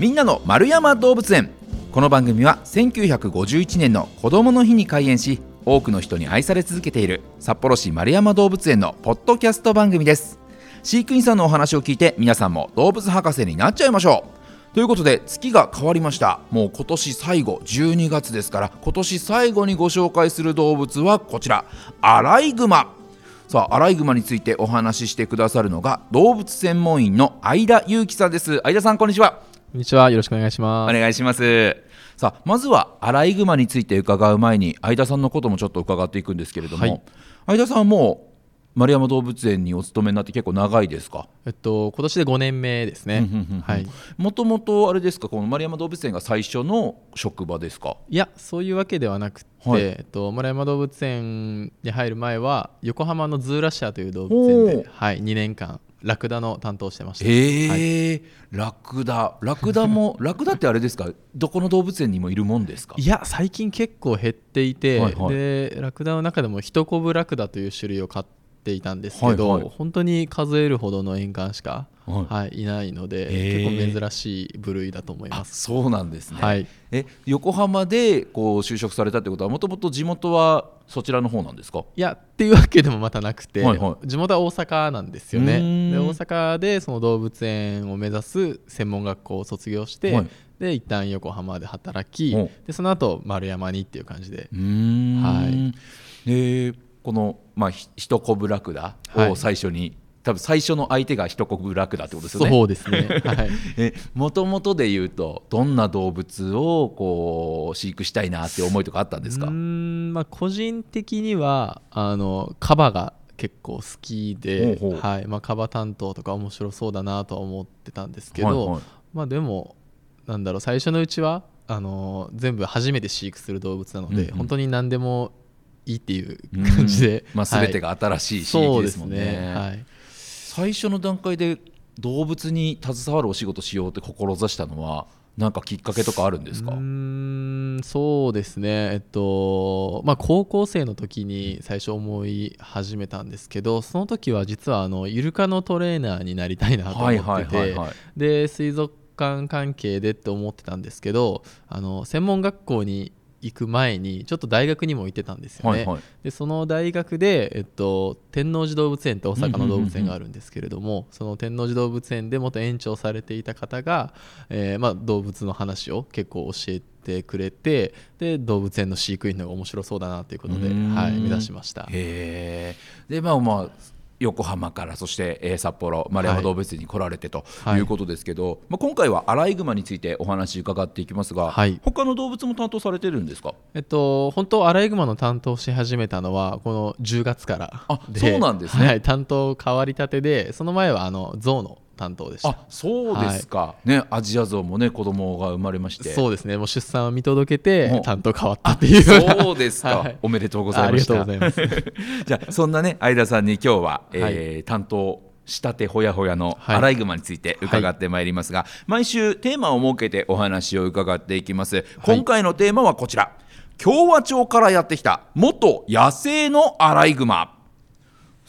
みんなの丸山動物園。この番組は1951年の子どもの日に開園し多くの人に愛され続けている札幌市丸山動物園のポッドキャスト番組です。飼育員さんのお話を聞いて皆さんも動物博士になっちゃいましょう。ということで月が変わりました。もう今年最後12月ですから今年最後にご紹介する動物はこちら。アライグマ。さあアライグマについてお話ししてくださるのが動物専門員の相田裕樹さんです。相田さんこんにちは。こんにちはよろしくお願いしますお願いしますさあまずはアライグマについて伺う前に相田さんのこともちょっと伺っていくんですけれども、はい、相田さんはもう丸山動物園にお勤めになって結構長いですか？えっと今年で5年目ですね。はい。もともとあれですかこの丸山動物園が最初の職場ですか？いやそういうわけではなくて、はい、えっと丸山動物園に入る前は横浜のズーラシアという動物園ではい2年間ラクダの担当してました。ええーはい、ラクダ、ラクダも、ラクダってあれですか、どこの動物園にもいるもんですか？いや、最近結構減っていて、はいはい、で、ラクダの中でもヒトコブラクダという種類を飼っていたんですけど、はいはい、本当に数えるほどの円環しか、はい、はい、いないので、結構珍しい部類だと思います。そうなんですね。はい、え横浜でこう就職されたってことは、もともと地元はそちらの方なんですか？いやっていうわけでもまたなくて、はいはい、地元は大阪なんですよね。で大阪でその動物園を目指す専門学校を卒業して、はい、で一旦横浜で働き、でその後丸山にっていう感じで。はい、でこの、まあ、ひとこぶラクダを最初に、はい、多分最初の相手がひとこぶラクダってことですよね。そうですね。はい。え、もともとで言うと、どんな動物をこう飼育したいなって思いとかあったんですか？うん、まあ、個人的には、あのカバが結構好きで、はい、まあ、カバ担当とか面白そうだなとは思ってたんですけど。はいはい、まあ、でも、なんだろう、最初のうちは。あの全部初めて飼育する動物なので、うんうん、本当に何でもいいっていう感じで、まあ、全てが新しい刺激ですもんね。ね、はい、最初の段階で動物に携わるお仕事しようって志したのは何かきっかけとかあるんですか？うんそうですね。えっとまあ高校生の時に最初思い始めたんですけどその時は実はあのイルカのトレーナーになりたいなと思っててで水族館関係でって思ってたんですけどあの専門学校に行く前にちょっと大学にも行ってたんですよね、はいはい、でその大学で、えっと、天王寺動物園って大阪の動物園があるんですけれども、その天王寺動物園で元園長されていた方が、えーまあ、動物の話を結構教えてくれてで動物園の飼育員の方が面白そうだなということで、はい、目指しました。へでまあまあ横浜からそして、えー、札幌丸山動物園に来られてとい。うことですけど、はい、まあ、今回はアライグマについてお話伺っていきますが、はい、他の動物も担当されてるんですか、えっと、本当アライグマの担当し始めたのはこの10月からあそうなんですね、はい、担当変わりたてでその前はあの象の担当でした。あそうですか、はい、ねアジアゾウもね子供が生まれまして。そうですね。もう出産を見届けて担当変わったっていうそうですか、はい、おめでとうございました。ありがとうございます。じゃあそんなね相田さんに今日は、えー、はい、担当したてほやほやのアライグマについて伺ってまいりますが、はい、毎週テーマを設けてお話を伺っていきます、今回のテーマはこちら。共和町からやってきた元野生のアライグマ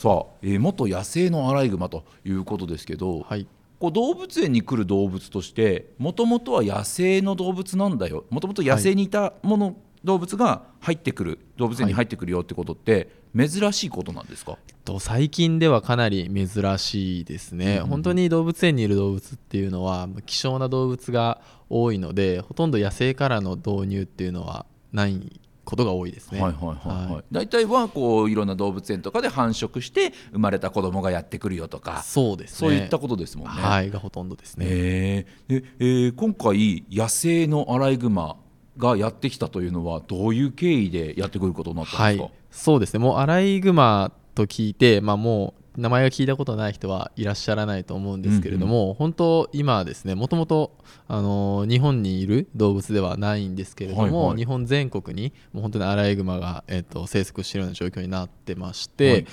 さあ、えー、元野生のアライグマということですけど、はい、こう動物園に来る動物としてもともとは野生の動物なんだよ。もともと野生にいたもの、はい、動物が入ってくる動物園に入ってくるよってことって、珍しいことなんですか、と最近ではかなり珍しいですね、うん、本当に動物園にいる動物っていうのは希少な動物が多いのでほとんど野生からの導入っていうのはないことが多いですね。はいはいはいはい。大体はこういろんな動物園とかで繁殖して生まれた子供がやってくるよとか、そうです、ね、そういったことですもんね。はいがほとんどですね。えー、えー、今回野生のアライグマがやってきたというのはどういう経緯でやってくることになったんですか？はい、そうですね。もうアライグマと聞いて、まあもう名前が聞いたことない人はいらっしゃらないと思うんですけれども、うんうん、本当今ですねもともとあの日本にいる動物ではないんですけれども、はいはい、日本全国にもう本当にアライグマが、えーと、生息しているような状況になってまして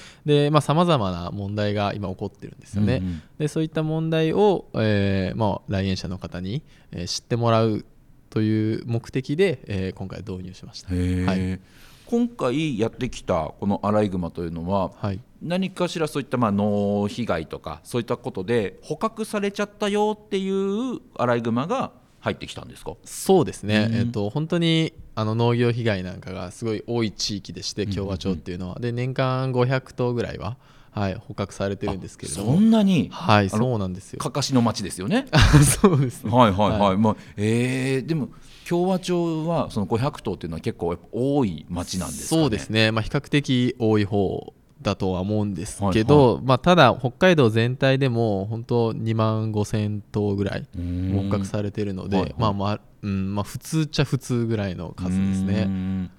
さまざ、まな問題が今起こってるんですよね。うんうん、でそういった問題を、えーまあ、来園者の方に、えー、知ってもらうという目的で、えー、今回導入しました。はい。今回やってきたこのアライグマというのは、はい、何かしらそういったまあ脳被害とかそういったことで捕獲されちゃったよっていうアライグマが入ってきたんですか？そうですね、うん。えっと本当にあの農業被害なんかがすごい多い地域でして共和町っていうのは、で年間500頭ぐらいは、はい、捕獲されてるんですけれどそもんなに？はいそうなんですよ。かかしの町ですよね？そうですね。はいはいはい、はまあえー、でも共和町はその500頭っていうのは結構多い町なんですかね？そうですね、まあ、比較的多い方だとは思うんですけど、まあ、ただ北海道全体でも本当2万5千頭ぐらい捕獲されてるので、はいはい。まあまあうんまあ、普通っちゃ普通ぐらいの数ですうね。ん。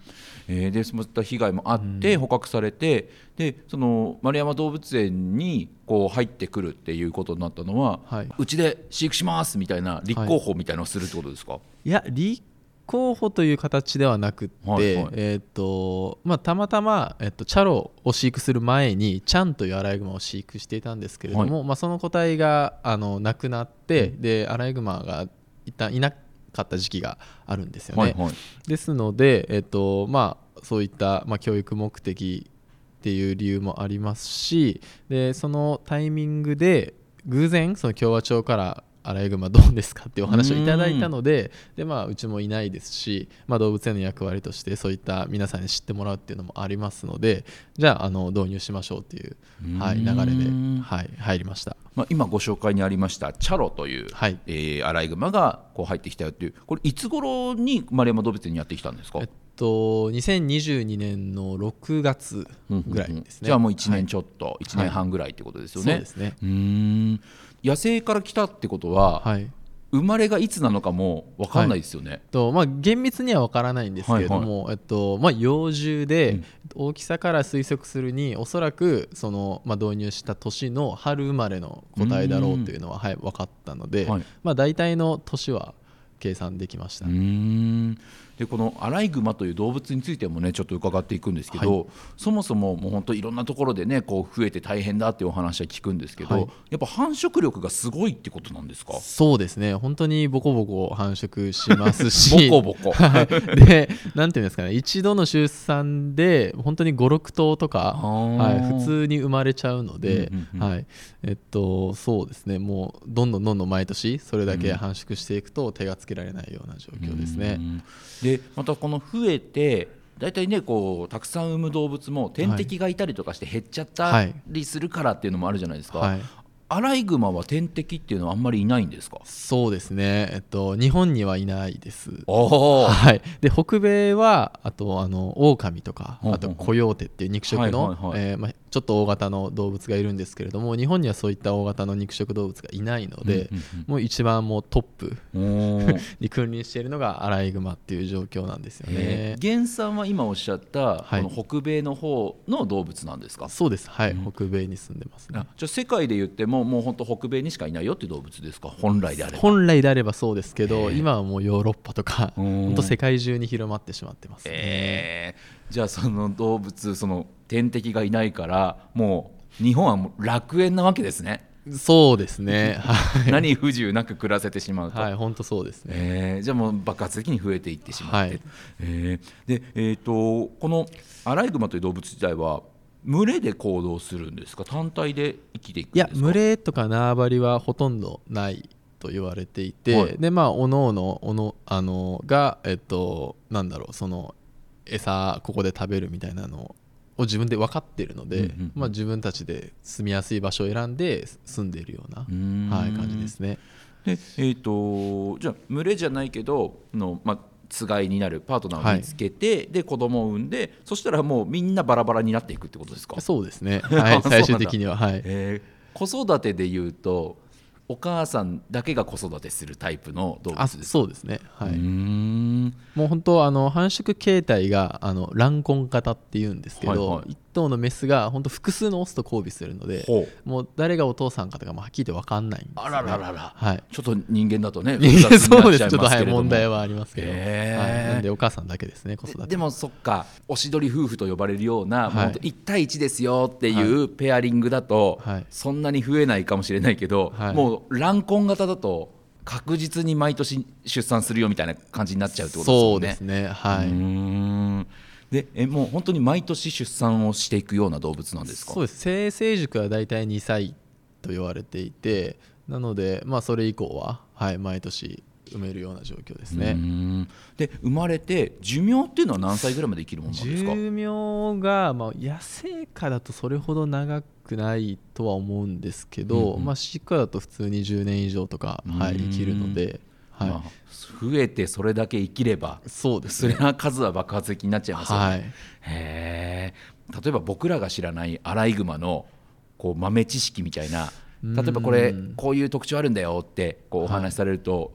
えーでそういった被害もあって捕獲されて、でその丸山動物園にこう入ってくるっていうことになったのは、はい。うちで飼育しますみたいな立候補みたいなのをするってことですか、いや立候補という形ではなくって、はいはい。えーっとまあ、たまたま、えっと、チャロを飼育する前にチャンというアライグマを飼育していたんですけれども、まあ、その個体があの亡くなって、でアライグマが一旦いなかった時期があるんですよね。はいはい。ですので、えっとまあ、そういった、まあ、教育目的っていう理由もありますしでそのタイミングで偶然その共和町からアライグマどうですかっていうお話をいただいたのでで、まあ、うちもいないですし、まあ、動物園の役割としてそういった皆さんに知ってもらうっていうのもありますのでじゃああの導入しましょうっていう、はい、流れでうん、はい、入りました。まあ、今ご紹介にありましたチャロという、はい。えーアライグマがこう入ってきたよっていうこれいつ頃に丸山動物園にやってきたんですか？えっと、2022年の6月ぐらいですね。じゃあもう1はい。年ちょっと、1年半ぐらいってことですよね、そうですね。野生から来たってことは、はい。生まれがいつなのかも分かんないですよね、とまあ、厳密には分からないんですけれども、えっとまあ、幼獣で、うん。大きさから推測するにおそらくその、まあ、導入した年の春生まれの個体だろうというのは、はい、分かったので、はい。まあ、大体の年は計算できました。でこのアライグマという動物についてもねちょっと伺っていくんですけど、そもそももう本当いろんなところでねこう増えて大変だっていうお話は聞くんですけど、はい。やっぱ繁殖力がすごいってことなんですか？そうですね。本当にボコボコ繁殖しますし。ボコボコ。はい。でなんていうんですかね。一度の出産で本当に56頭とか、はい、普通に生まれちゃうので、うんうんうんはい。えっと、そうですね。もうどんどんどんどん毎年それだけ繁殖していくと手がつけられないような状況ですね。うんでまたこの増えて大体ねこうたくさん産む動物も天敵がいたりとかして減っちゃったりするからっていうのもあるじゃないですか、はいアライグマは天敵っていうのはあんまりいないんですか？そうですね、えっと、日本にはいないです。はい、で北米はあとあの狼とかほうほうあとコヨーテっていう肉食のちょっと大型の動物がいるんですけれども日本にはそういった大型の肉食動物がいないので、もう一番もうトップ に君臨しているのがアライグマっていう状況なんですよえね。ー原産は今おっしゃった、はい。この北米の方の動物なんですか？そうです。はい、うん。北米に住んでますね。あじゃあ世界で言ってももう本当北米にしかいないよっていう動物ですか？本来であれば。本来であればそうですけへどー今はもうヨーロッパとかうん。本当世界中に広まってしまってます、ね。えーじゃあその動物その天敵がいないからもう日本はもう楽園なわけですね。そうですね。はい、何不自由なく暮らせてしまうと、はい、本当そうですね。えーじゃあもう爆発的に増えていってしまって、はい。えーでえー、とこのアライグマという動物自体は群れで行動するんですか？単体で生きていくんいですか？や群れとか縄張りはほとんどないと言われていて、はい。でまあおのおのおのあのがえっとなんだろうその餌ここで食べるみたいなのを自分で分かっているので、うんうんうん。まあ、自分たちで住みやすい場所を選んで住んでいるような、はい、感じですね。でえー、とじゃあ群れじゃないけどの、まあ、つがいになるパートナーを見つけて、で子供を産んでそしたらもうみんなバラバラになっていくってことですか、そうですね、あ はい、最終的には、はい、えー子育てでいうとお母さんだけが子育てするタイプの動物あですか？そうですね、はい、ん。もう本当あの繁殖形態があの卵根型っていうんですけど、はいはい。一頭のメスが本当複数のオスと交尾するのでもう誰がお父さんかとかもはっきりと分かんないんですね、あららららはいちょっと人間だとね複雑になっちゃいそうですちょっとはい問題はありますけど、へーはい、なんでお母さんだけですね子育てでもそっかおしどり夫婦と呼ばれるような、はい1対1ですよっていうペアリングだと、はいそんなに増えないかもしれないけど、はいもう卵根型だと確実に毎年出産するよみたいな感じになっちゃうってことですそよね。うですねはいでえもう本当に毎年出産をしていくような動物なんですか？そうです。生成熟は大体2歳と言われていてなのでまあそれ以降は、はい、毎年産めるような状況ですね。で生まれて寿命っていうのは何歳ぐらいまで生きるものなんですか？寿命が、まあ、野生下だとそれほど長くないとは思うんですけど、うんうん、まあ、飼育下だと普通に10年以上とか、はい、生きるので。はい、まあ、増えてそれだけ生きればそうです、ね、それは数は爆発的になっちゃいますよね。はい、へ例えば僕らが知らないアライグマのこう豆知識みたいな例えばこれこういう特徴あるんだよってこうお話しされると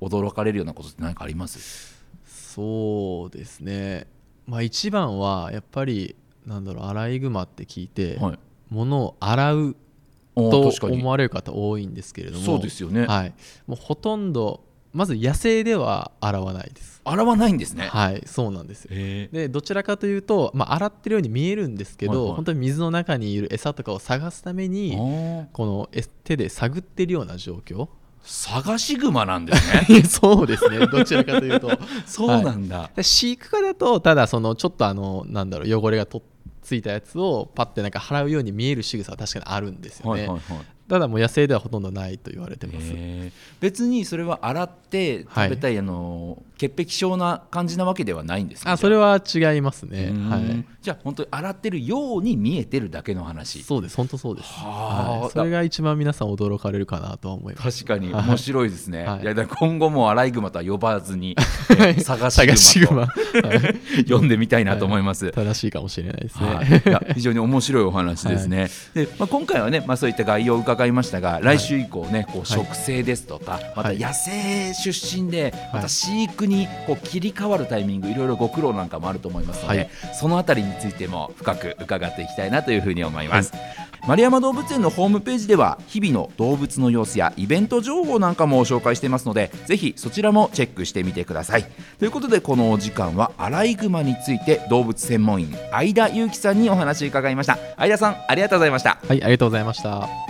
驚かれるようなことって何かあります、そうですね、まあ、一番はやっぱりなんだろうアライグマって聞いて、はい、物を洗うと思われる方多いんですけれどもそうですよね、はい、もうほとんどまず野生では洗わないです。洗わないんですね。はいそうなんですよ。でどちらかというと、まあ、洗ってるように見えるんですけど、はいはい、本当に水の中にいる餌とかを探すためにこの手で探ってるような状況。探し熊なんですね。そうですね。どちらかというと。そうなんだ、はい、飼育家だとただそのちょっとあのなんだろう汚れがとついたやつをパッてなんか払うように見える仕草は確かにあるんですよね、はいはいはいただもう野生ではほとんどないと言われてます。別にそれは洗って食べたい、はい、あの潔癖症な感じなわけではないんですか？あそれは違いますね、はい、じゃあ本当に洗ってるように見えてるだけの話。そうです本当そうです、はい、それが一番皆さん驚かれるかなとは思います。確かに。面白いですね、はい、いや今後もアライグマとは呼ばずに、探しグマと。呼んでみたいなと思います、正しいかもしれないですね、非常に面白いお話ですね、でまあ、今回はね、まあ、そういった概要を伺いましたが来週以降ねこう植生ですとか、また野生出身でまた飼育にこう切り替わるタイミングいろいろご苦労なんかもあると思いますので、そのあたりについても深く伺っていきたいなというふうに思います。丸山動物園のホームページでは日々の動物の様子やイベント情報なんかも紹介していますのでぜひそちらもチェックしてみてください。ということでこのお時間はアライグマについて動物専門員相田裕樹さんにお話を伺いました。相田さんありがとうございました。はいありがとうございました